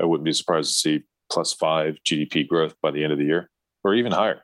I wouldn't be surprised to see plus five GDP growth by the end of the year or even higher.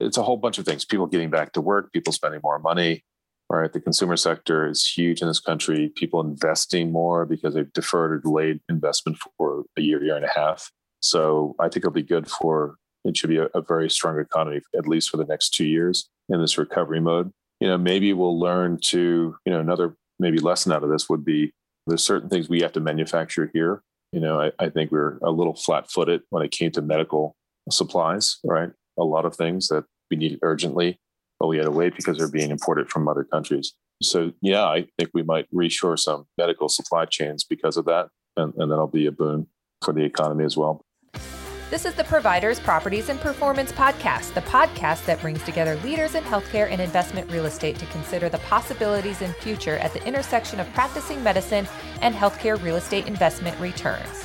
It's a whole bunch of things people getting back to work, people spending more money. Right. The consumer sector is huge in this country. People investing more because they've deferred or delayed investment for a year, year and a half. So I think it'll be good for it should be a, a very strong economy, at least for the next two years in this recovery mode. You know, maybe we'll learn to, you know, another maybe lesson out of this would be there's certain things we have to manufacture here. You know, I, I think we're a little flat footed when it came to medical supplies, right? A lot of things that we needed urgently, but we had to wait because they're being imported from other countries. So, yeah, I think we might reshore some medical supply chains because of that. And, and that'll be a boon for the economy as well. This is the Providers, Properties, and Performance Podcast, the podcast that brings together leaders in healthcare and investment real estate to consider the possibilities in future at the intersection of practicing medicine and healthcare real estate investment returns.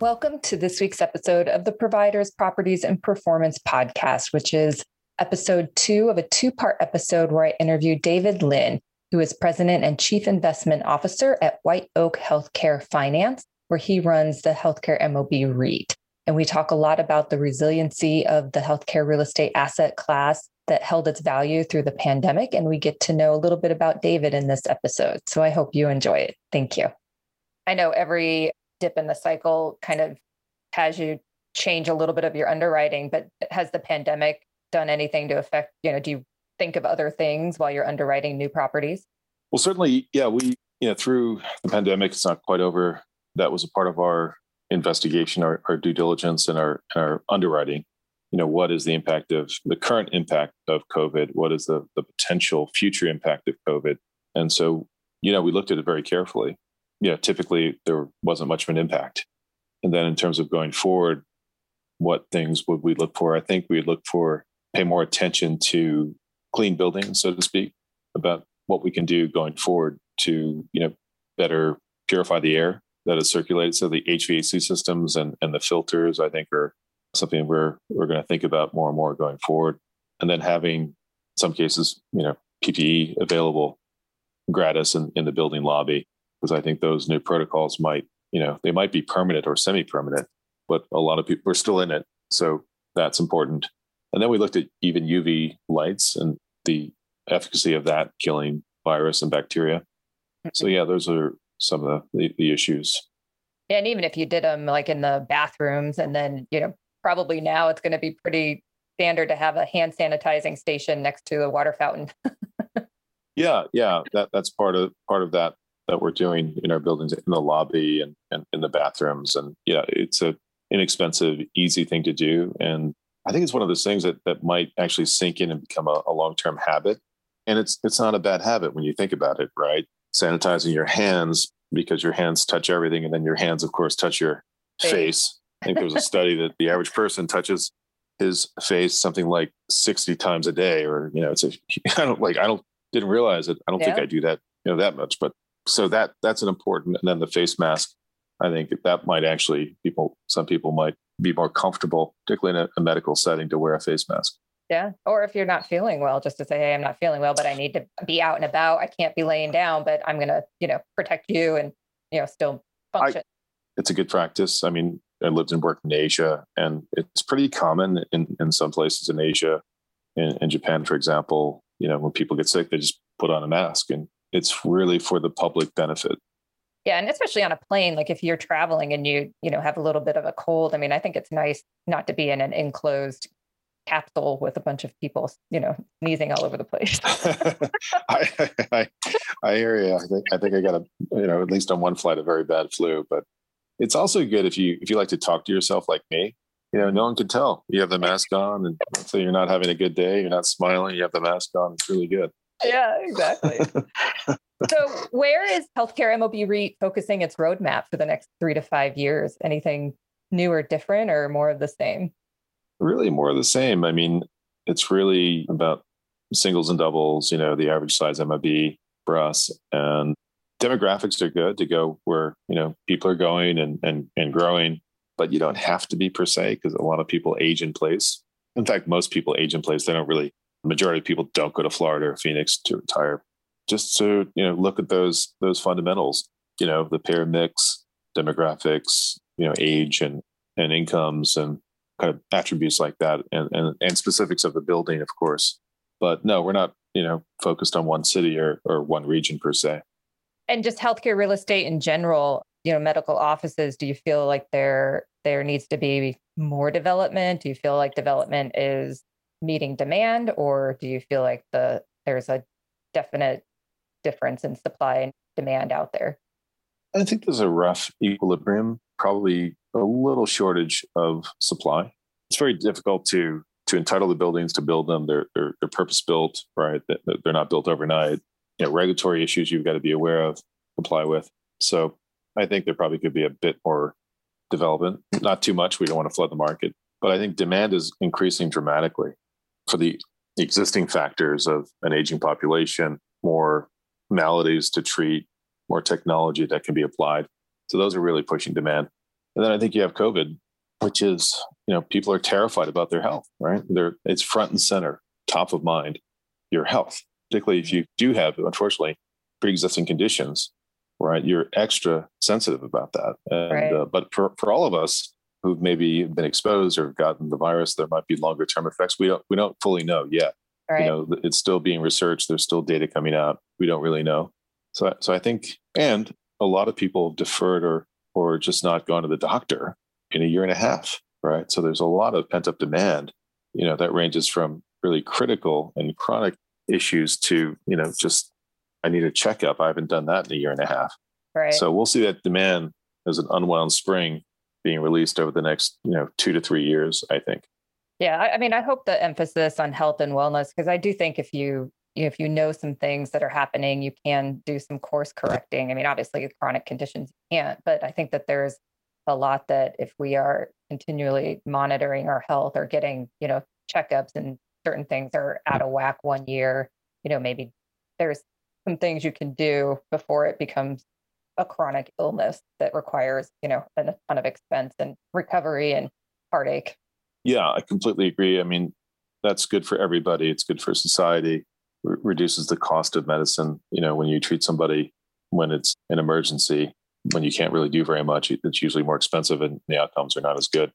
Welcome to this week's episode of the Providers, Properties, and Performance podcast, which is episode two of a two part episode where I interviewed David Lin, who is president and chief investment officer at White Oak Healthcare Finance, where he runs the healthcare MOB REIT. And we talk a lot about the resiliency of the healthcare real estate asset class that held its value through the pandemic. And we get to know a little bit about David in this episode. So I hope you enjoy it. Thank you. I know every dip in the cycle kind of has you change a little bit of your underwriting, but has the pandemic done anything to affect, you know, do you think of other things while you're underwriting new properties? Well, certainly, yeah, we, you know, through the pandemic, it's not quite over. That was a part of our investigation, our, our due diligence, and our, our underwriting. You know, what is the impact of the current impact of COVID? What is the, the potential future impact of COVID? And so, you know, we looked at it very carefully you know, typically there wasn't much of an impact. And then in terms of going forward, what things would we look for? I think we'd look for pay more attention to clean buildings, so to speak, about what we can do going forward to, you know, better purify the air that is circulated. So the HVAC systems and, and the filters, I think, are something we're we're going to think about more and more going forward. And then having some cases, you know, PPE available gratis in, in the building lobby because I think those new protocols might, you know, they might be permanent or semi-permanent, but a lot of people are still in it. So that's important. And then we looked at even UV lights and the efficacy of that killing virus and bacteria. Mm-hmm. So yeah, those are some of the, the, issues. And even if you did them like in the bathrooms, and then you know probably now it's going to be pretty standard to have a hand sanitizing station next to a water fountain. yeah, yeah, that that's part of part of that that we're doing in our buildings in the lobby and, and in the bathrooms. And yeah, it's a inexpensive, easy thing to do. And I think it's one of those things that, that might actually sink in and become a, a long-term habit. And it's it's not a bad habit when you think about it, right? Sanitizing your hands because your hands touch everything, and then your hands, of course, touch your face. face. I think there was a study that the average person touches his face something like 60 times a day, or you know, it's a I don't like I don't didn't realize it. I don't yeah. think I do that, you know, that much, but so that that's an important and then the face mask i think that might actually people some people might be more comfortable particularly in a, a, medical setting to wear a face mask. Yeah or if you're not feeling well just to say hey i'm not feeling well but i need to be out and about. I can't be laying down but i'm going to you know protect you and you know still function. I, it's a good practice. I mean i lived and worked in asia and it's pretty common in, in some places in asia in, in japan for example you know when people get sick they just put on a mask and it's really for the public benefit. Yeah and especially on a plane like if you're traveling and you you know have a little bit of a cold i mean i think it's nice not to be in an enclosed capsule with a bunch of people you know sneezing all over the place. I, I, I hear you i think i think i got a you know at least on one flight a very bad flu but it's also good if you if you like to talk to yourself like me. You know no one can tell. You have the mask on and so you're not having a good day you're not smiling you have the mask on it's really good yeah, exactly. so, where is healthcare MOB REIT focusing its roadmap for the next three to five years? Anything new or different or more of the same? Really more of the same. I mean, it's really about singles and doubles, you know, the average size MOB for us. And demographics are good to go where, you know, people are going and and and growing, but you don't have to be per se because a lot of people age in place. In fact, most people age in place. They don't really majority of people don't go to Florida or Phoenix to retire. Just to, you know, look at those those fundamentals, you know, the payer mix, demographics, you know, age and and incomes and kind of attributes like that and, and, and specifics of the building, of course. But no, we're not, you know, focused on one city or, or one region per se. And just healthcare real estate in general, you know, medical offices, do you feel like there there needs to be more development? Do you feel like development is meeting demand or do you feel like the there's a definite difference in supply and demand out there? I think there's a rough equilibrium, probably a little shortage of supply. It's very difficult to to entitle the buildings to build them. They're they're, they're purpose built, right? They're not built overnight. You know, regulatory issues you've got to be aware of, comply with. So I think there probably could be a bit more development, not too much. We don't want to flood the market, but I think demand is increasing dramatically for the existing factors of an aging population, more maladies to treat, more technology that can be applied. So those are really pushing demand. And then I think you have COVID, which is, you know, people are terrified about their health, right? They're, it's front and center, top of mind, your health, particularly if you do have, unfortunately, pre-existing conditions, right? You're extra sensitive about that. And, right. uh, but for, for all of us who've maybe been exposed or gotten the virus, there might be longer term effects. We don't, we don't fully know yet. Right. You know, it's still being researched. There's still data coming out. We don't really know. So, so I think, and a lot of people have deferred or or just not gone to the doctor in a year and a half, right? So there's a lot of pent up demand. You know, that ranges from really critical and chronic issues to, you know, just I need a checkup. I haven't done that in a year and a half. Right. So we'll see that demand as an unwound spring being released over the next, you know, two to three years, I think. Yeah. I, I mean, I hope the emphasis on health and wellness, because I do think if you if you know some things that are happening, you can do some course correcting. I mean, obviously, with chronic conditions, you can't, but I think that there's a lot that if we are continually monitoring our health or getting, you know, checkups and certain things are out of whack one year, you know, maybe there's some things you can do before it becomes a chronic illness that requires, you know, a ton of expense and recovery and heartache. Yeah, I completely agree. I mean, that's good for everybody. It's good for society re- reduces the cost of medicine. You know, when you treat somebody when it's an emergency, when you can't really do very much, it's usually more expensive and the outcomes are not as good.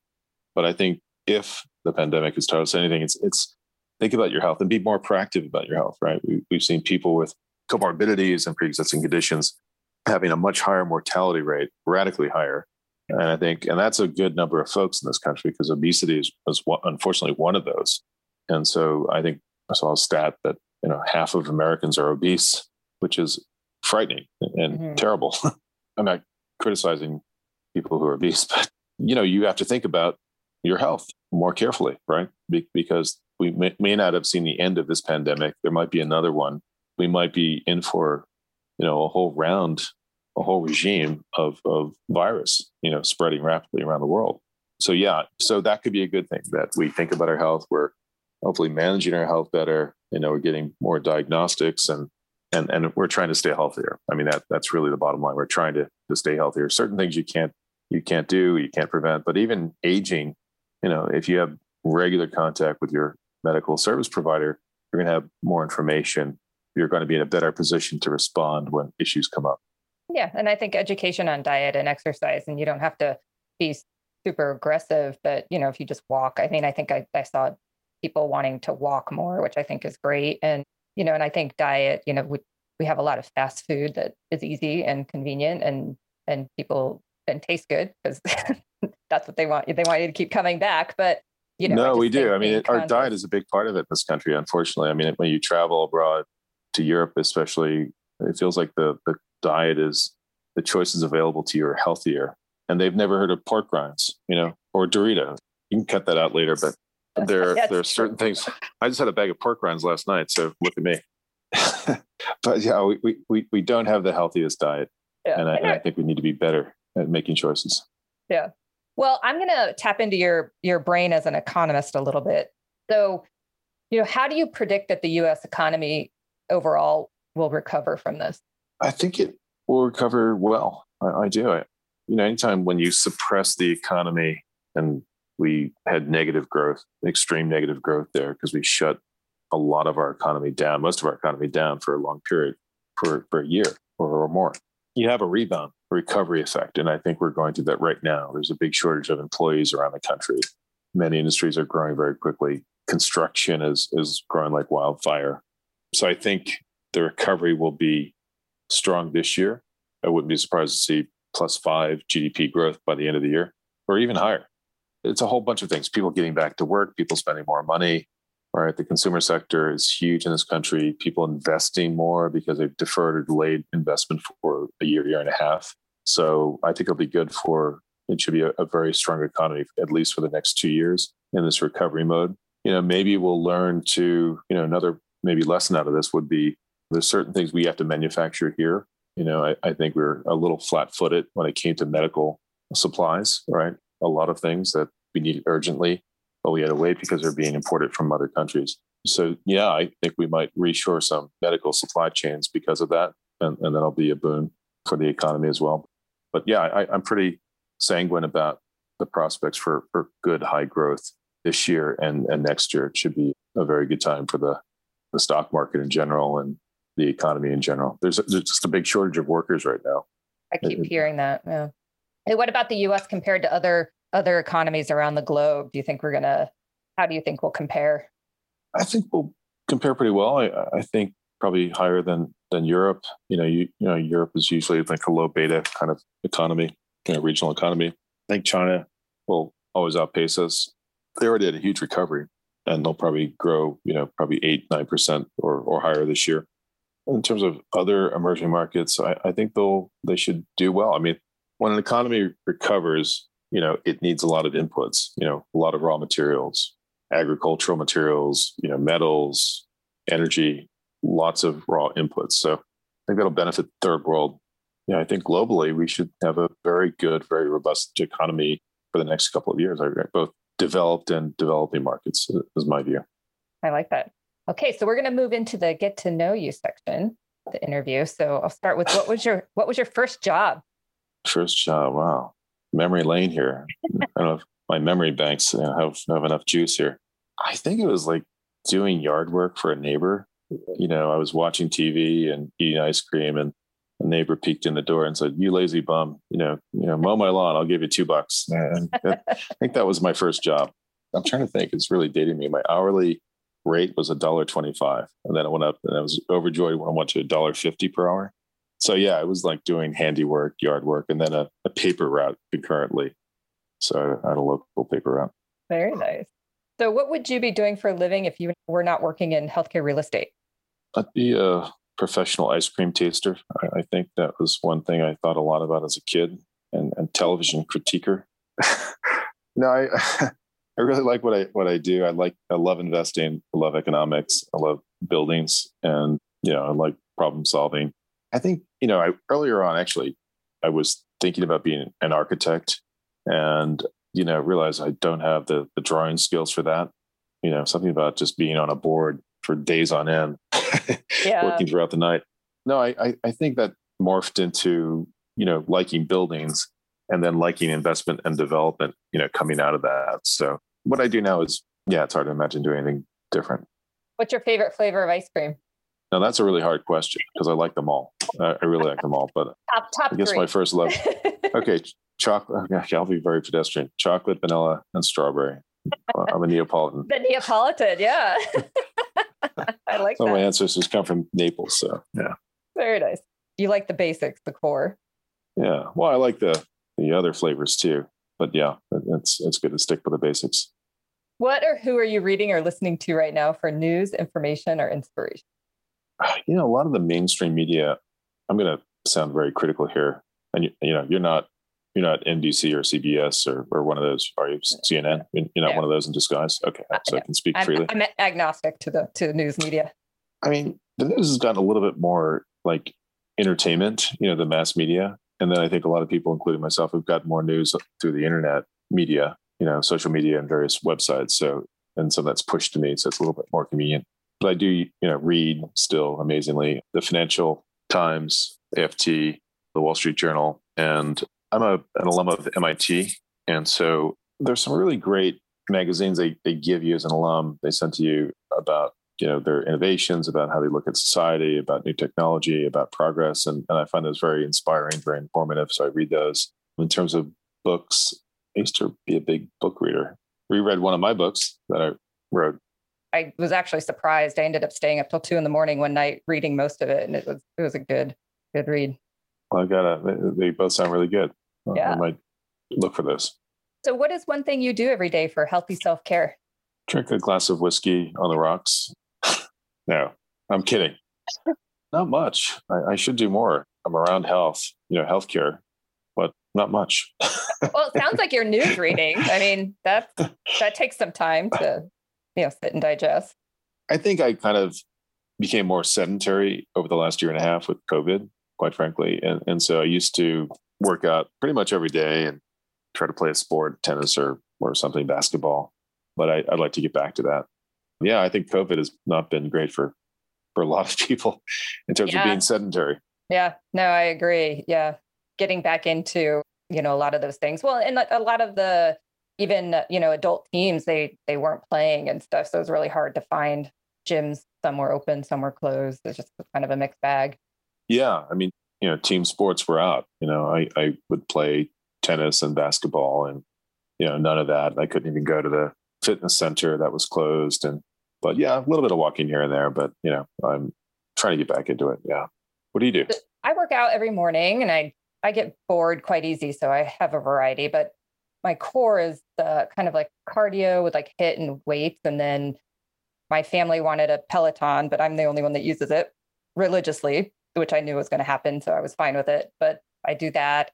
But I think if the pandemic has taught us anything, it's it's think about your health and be more proactive about your health. Right? We, we've seen people with comorbidities and pre-existing conditions having a much higher mortality rate, radically higher. And I think, and that's a good number of folks in this country because obesity is, is unfortunately one of those. And so I think I saw a stat that you know half of Americans are obese, which is frightening and mm-hmm. terrible. I'm not criticizing people who are obese, but you know you have to think about your health more carefully, right? Be- because we may, may not have seen the end of this pandemic. There might be another one. We might be in for you know a whole round, a whole regime of of virus, you know, spreading rapidly around the world. So yeah, so that could be a good thing that we think about our health. We're hopefully managing our health better. You know, we're getting more diagnostics and and and we're trying to stay healthier. I mean, that that's really the bottom line. We're trying to to stay healthier. Certain things you can't you can't do, you can't prevent, but even aging, you know, if you have regular contact with your medical service provider, you're going to have more information. You're going to be in a better position to respond when issues come up. Yeah, and I think education on diet and exercise, and you don't have to be super aggressive, but you know, if you just walk, I mean, I think I, I saw people wanting to walk more, which I think is great. And, you know, and I think diet, you know, we, we have a lot of fast food that is easy and convenient and, and people and taste good because that's what they want. They want you to keep coming back. But, you know, no, we do. I mean, it, our diet is a big part of it in this country, unfortunately. I mean, when you travel abroad to Europe, especially, it feels like the, the diet is the choices available to you are healthier. And they've never heard of pork rinds, you know, or Dorito. You can cut that out later, but there there are certain things. I just had a bag of pork rinds last night, so look at me. but yeah, we, we we don't have the healthiest diet, yeah. and, I, and I think we need to be better at making choices. Yeah, Well, I'm going to tap into your your brain as an economist a little bit. So, you know, how do you predict that the US economy overall will recover from this? I think it will recover well. I, I do. I, you know, anytime when you suppress the economy and we had negative growth, extreme negative growth there because we shut a lot of our economy down, most of our economy down for a long period, for, for a year or, or more. You have a rebound, recovery effect. And I think we're going through that right now. There's a big shortage of employees around the country. Many industries are growing very quickly. Construction is, is growing like wildfire. So I think the recovery will be strong this year. I wouldn't be surprised to see plus five GDP growth by the end of the year or even higher. It's a whole bunch of things people getting back to work, people spending more money, right? The consumer sector is huge in this country. People investing more because they've deferred or delayed investment for a year, year and a half. So I think it'll be good for it should be a, a, very strong economy at least for the next two years in this recovery mode. You know, maybe we'll learn to, you know, another maybe lesson out of this would be there's certain things we have to manufacture here. You know, I, I think we're a little flat footed when it came to medical supplies, right? A lot of things that we needed urgently but we had to wait because they're being imported from other countries. So yeah, I think we might reshore some medical supply chains because of that, and, and that'll be a boon for the economy as well. But yeah, I, I'm pretty sanguine about the prospects for for good high growth this year and, and next year. It should be a very good time for the the stock market in general and the economy in general. There's, there's just a big shortage of workers right now. I keep it, hearing that. Yeah. Hey, what about the U.S. compared to other other economies around the globe? Do you think we're going to, how do you think we'll compare? I think we'll compare pretty well. I, I think probably higher than than Europe. You know, you, you know, Europe is usually like a low beta kind of economy, you know, regional economy. I think China will always outpace us. They already had a huge recovery, and they'll probably grow, you know, probably eight nine percent or or higher this year. In terms of other emerging markets, I, I think they'll they should do well. I mean, when an economy recovers, you know it needs a lot of inputs you know a lot of raw materials agricultural materials you know metals energy lots of raw inputs so i think that'll benefit third world yeah i think globally we should have a very good very robust economy for the next couple of years both developed and developing markets uh, is my view i like that okay so we're going to move into the get to know you section the interview so i'll start with what was your what was your first job first job wow memory lane here. I don't know if my memory banks have, have enough juice here. I think it was like doing yard work for a neighbor. You know, I was watching TV and eating ice cream, and a neighbor peeked in the door and said, "You lazy bum, you know, you know, mow my lawn. I'll give you two bucks." And I think that was my first job. I'm trying to think. It's really dating me. My hourly rate was a dollar twenty-five, and then it went up, and I was overjoyed when I went to a dollar fifty per hour so yeah, it was like doing handiwork, yard work, and then a, a paper route concurrently. So I had a local paper route. Very nice. So what would you be doing for a living if you were not working in healthcare real estate? I'd be a professional ice cream taster. I, I think that was one thing I thought a lot about as a kid, and, and television critiquer. no, I I really like what I what I do. I like I love investing. I love economics. I love buildings, and you know I like problem solving. I think, you know, I, earlier on, actually, I was thinking about being an architect and, you know, realized I don't have the, the drawing skills for that. You know, something about just being on a board for days on end, yeah. working throughout the night. No, I, I, I think that morphed into, you know, liking buildings and then liking investment and development, you know, coming out of that. So what I do now is, yeah, it's hard to imagine doing anything different. What's your favorite flavor of ice cream? Now that's a really hard question because I like them all. I, I really like them all, but top, top I guess three. my first love. okay, chocolate. Okay, oh, I'll be very pedestrian. Chocolate, vanilla, and strawberry. I'm a Neapolitan. the Neapolitan, yeah. I like so that. my ancestors come from Naples, so yeah. Very nice. You like the basics, the core. Yeah. Well, I like the the other flavors too, but yeah, it's it's good to stick with the basics. What or who are you reading or listening to right now for news, information, or inspiration? Ah, you know, a lot of the mainstream media, I'm going to sound very critical here. And, you, you know, you're not, you're not NBC or CBS or, or one of those, are you CNN? You're not yeah. one of those in disguise. Okay. Uh, so I can speak I'm, freely. I'm agnostic to the, to the news media. I mean, the news has gotten a little bit more like entertainment, you know, the mass media. And then I think a lot of people, including myself, have got more news through the internet. media, you know, social media and various websites. So, and so that's pushed to me. So it's a little bit more convenient. But I do, you know, read still amazingly the Financial Times, AFT, the Wall Street Journal, and I'm a, an alum of MIT. And so there's some really great magazines they, they give you as an alum. They send to you about you know their innovations about how they look at society about new technology about progress and, and i find those very inspiring very informative so i read those in terms of books i used to be a big book reader reread one of my books that i wrote i was actually surprised i ended up staying up till two in the morning one night reading most of it and it was it was a good good read well, i gotta they both sound really good uh, yeah. i might look for those so what is one thing you do every day for healthy self-care drink a glass of whiskey on the rocks no, I'm kidding. not much. I, I, should do more. I'm around health, you know, healthcare, but not much. well, it sounds like you're news reading. I mean, that that takes some time to, you know, sit and digest. I think I kind of became more sedentary over the last year and a half with COVID, quite frankly. And and so I used to work out pretty much every day and try to play a sport, tennis or or something, basketball. But I, I'd like to get back to that yeah, I think COVID has not been great for for a lot of people in terms yeah. of being sedentary. Yeah, no, I agree. Yeah, getting back into you know a lot of those things. Well, and a lot of the even you know adult teams they they weren't playing and stuff, so it was really hard to find gyms. Some were open, some were closed. It's just kind of a mixed bag. Yeah, I mean, you know, team sports were out. You know, I I would play tennis and basketball, and you know, none of that. I couldn't even go to the fitness center that was closed. And, but yeah, a little bit of walking here and there, but you know, I'm trying to get back into it. Yeah. What do you do? I work out every morning and I, I get bored quite easy. So I have a variety, but my core is the kind of like cardio with like HIIT and weights. And then my family wanted a Peloton, but I'm the only one that uses it religiously, which I knew was going to happen. So I was fine with it. But I do that.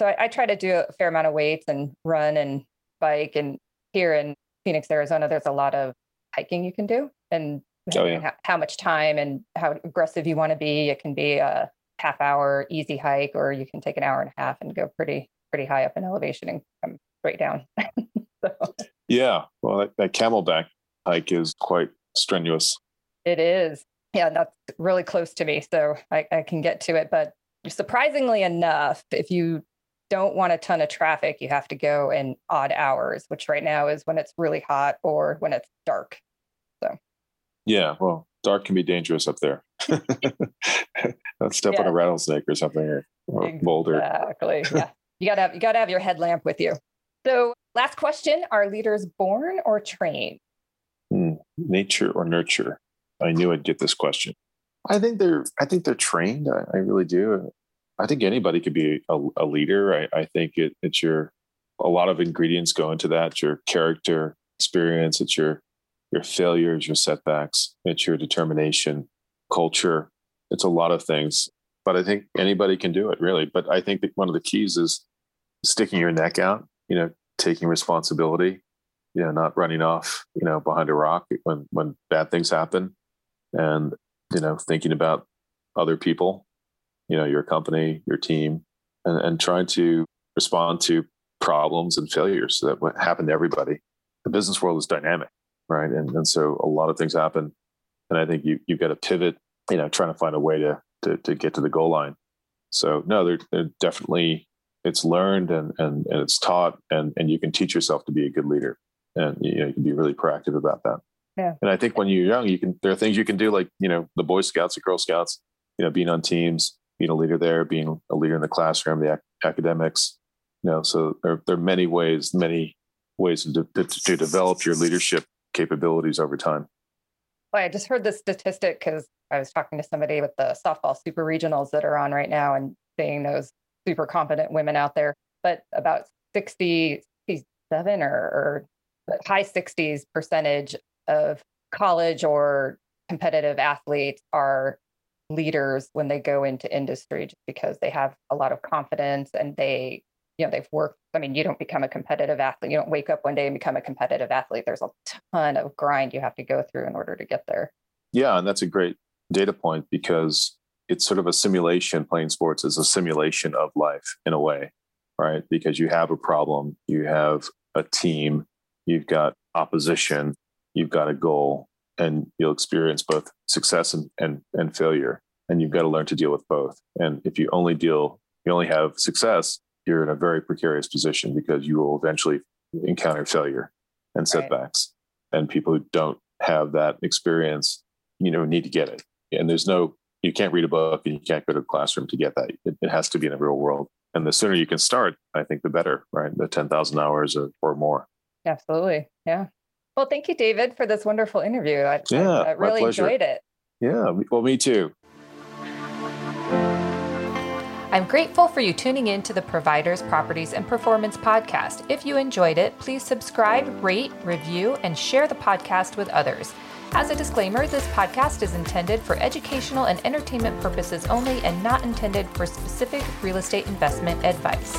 So I, I, try to do a fair amount of weights and run and bike. And here in Phoenix, Arizona, there's a lot of hiking you can do, and oh, yeah. how much time and how aggressive you want to be. It can be a half hour easy hike, or you can take an hour and a half and go pretty pretty high up in elevation and come straight down. so. Yeah, well, that, that Camelback hike is quite strenuous. It is. Yeah, that's really close to me, so I, I can get to it. But surprisingly enough, if you don't want a ton of traffic, you have to go in odd hours, which right now is when it's really hot or when it's dark. So, yeah, well, dark can be dangerous up there. Don't step yeah. on a rattlesnake or something or, or exactly. boulder. Exactly. Yeah, you gotta have you gotta have your headlamp with you. So, last question: Are leaders born or trained? Hmm. Nature or nurture? I knew I'd get this question. I think they're I think they're trained. I, I really do. I think anybody could be a, a leader. I, I think it, it's your a lot of ingredients go into that. Your character, experience. It's your your failures, your setbacks. It's your determination, culture. It's a lot of things. But I think anybody can do it, really. But I think that one of the keys is sticking your neck out. You know, taking responsibility. You know, not running off. You know, behind a rock when when bad things happen, and you know, thinking about other people you know your company your team and, and trying to respond to problems and failures that happen to everybody. The business world is dynamic right? And, and so a lot of things happen and i think you, you've got to pivot you know trying to find a way to, to, to get to the goal line. So no they're, they're definitely it's learned and, and, and it's taught and, and you can teach yourself to be a good leader and you know you can be really proactive about that yeah. and i think when you're young you can there are things you can do like you know the boy scouts or girl scouts you know being on teams being a leader there, being a leader in the classroom, the ac- academics. You know, so there, there are many ways, many ways to, to, to develop your leadership capabilities over time. Well, I just heard this statistic because I was talking to somebody with the softball super regionals that are on right now and seeing those super competent women out there. But about 67 or, or high 60s percentage of college or competitive athletes are leaders when they go into industry just because they have a lot of confidence and they you know they've worked i mean you don't become a competitive athlete. You don't wake up one day and become a competitive athlete. There's a ton of grind you have to go through in order to get there. Yeah and that's a great data point because it's sort of a simulation playing sports is a simulation of life in a way right? Because you have a problem, you have a team, you've got opposition, you've got a goal, and you'll experience both success and, and, and failure. And you've got to learn to deal with both. And if you only deal, you only have success, you're in a very precarious position because you will eventually encounter failure and setbacks. Right. And people who don't have that experience, you know, need to get it. And there's no, you can't read a book and you can't go to a classroom to get that. It, it has to be in the real world. And the sooner you can start, I think the better, right? The 10,000 hours or, or more. Absolutely. Yeah. Well, thank you, David, for this wonderful interview. I, yeah, I, I really enjoyed it. Yeah. Well, me too. I'm grateful for you tuning in to the Providers, Properties, and Performance podcast. If you enjoyed it, please subscribe, rate, review, and share the podcast with others. As a disclaimer, this podcast is intended for educational and entertainment purposes only and not intended for specific real estate investment advice.